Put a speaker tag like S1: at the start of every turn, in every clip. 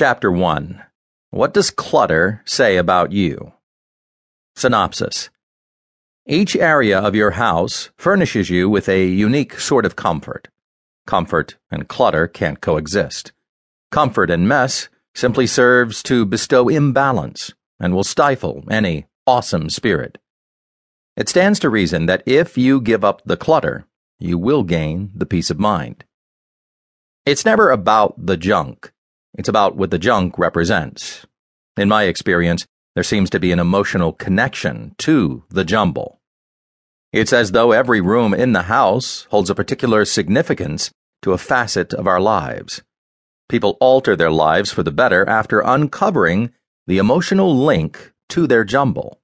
S1: Chapter 1 What does clutter say about you? Synopsis Each area of your house furnishes you with a unique sort of comfort. Comfort and clutter can't coexist. Comfort and mess simply serves to bestow imbalance and will stifle any awesome spirit. It stands to reason that if you give up the clutter, you will gain the peace of mind. It's never about the junk it's about what the junk represents. In my experience, there seems to be an emotional connection to the jumble. It's as though every room in the house holds a particular significance to a facet of our lives. People alter their lives for the better after uncovering the emotional link to their jumble.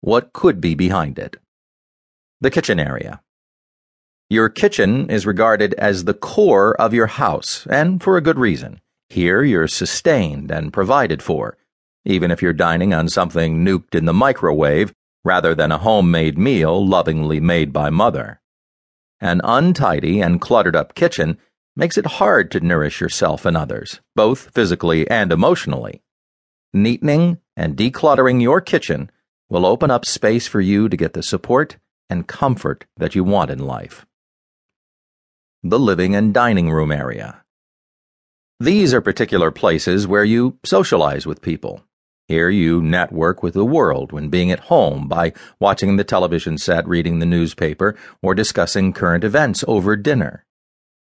S1: What could be behind it? The kitchen area. Your kitchen is regarded as the core of your house, and for a good reason. Here you're sustained and provided for, even if you're dining on something nuked in the microwave rather than a homemade meal lovingly made by mother. An untidy and cluttered up kitchen makes it hard to nourish yourself and others, both physically and emotionally. Neatening and decluttering your kitchen will open up space for you to get the support and comfort that you want in life the living and dining room area. These are particular places where you socialize with people. Here you network with the world when being at home by watching the television set, reading the newspaper, or discussing current events over dinner.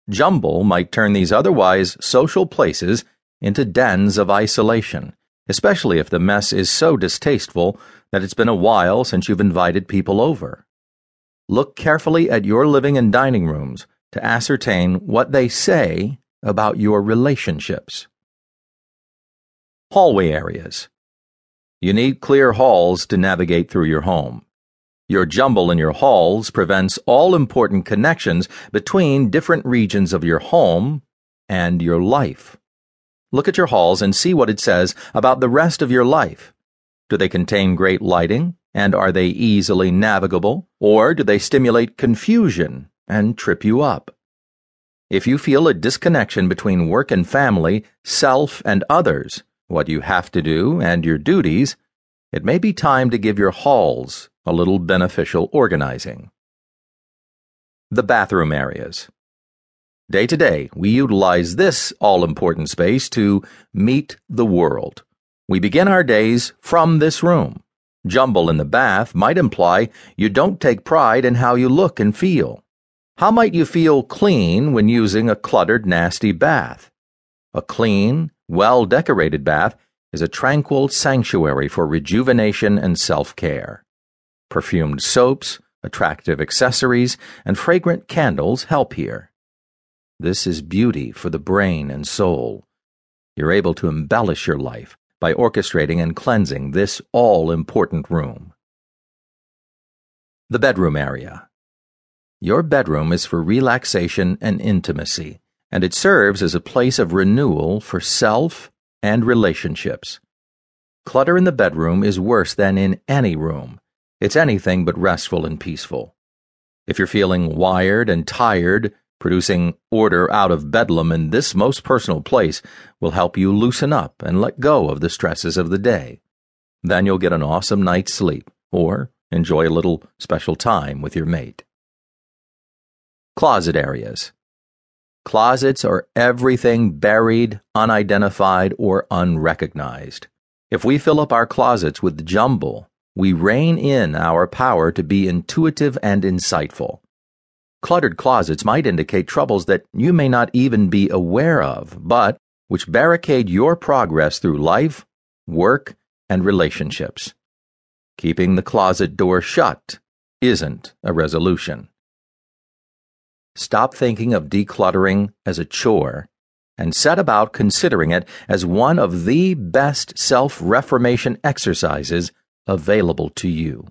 S1: Jumble might turn these otherwise social places into dens of isolation, especially if the mess is so distasteful that it's been a while since you've invited people over. Look carefully at your living and dining rooms to ascertain what they say about your relationships. Hallway areas. You need clear halls to navigate through your home. Your jumble in your halls prevents all important connections between different regions of your home and your life. Look at your halls and see what it says about the rest of your life. Do they contain great lighting? And are they easily navigable? Or do they stimulate confusion and trip you up. If you feel a disconnection between work and family, self and others, what you have to do, and your duties, it may be time to give your halls a little beneficial organizing. The bathroom areas. Day to day, we utilize this all important space to meet the world. We begin our days from this room. Jumble in the bath might imply you don't take pride in how you look and feel. How might you feel clean when using a cluttered, nasty bath? A clean, well decorated bath is a tranquil sanctuary for rejuvenation and self care. Perfumed soaps, attractive accessories, and fragrant candles help here. This is beauty for the brain and soul. You're able to embellish your life by orchestrating and cleansing this all important room. The bedroom area. Your bedroom is for relaxation and intimacy, and it serves as a place of renewal for self and relationships. Clutter in the bedroom is worse than in any room. It's anything but restful and peaceful. If you're feeling wired and tired, producing order out of bedlam in this most personal place will help you loosen up and let go of the stresses of the day. Then you'll get an awesome night's sleep, or enjoy a little special time with your mate. Closet areas. Closets are everything buried, unidentified, or unrecognized. If we fill up our closets with jumble, we rein in our power to be intuitive and insightful. Cluttered closets might indicate troubles that you may not even be aware of, but which barricade your progress through life, work, and relationships. Keeping the closet door shut isn't a resolution. Stop thinking of decluttering as a chore and set about considering it as one of the best self reformation exercises available to you.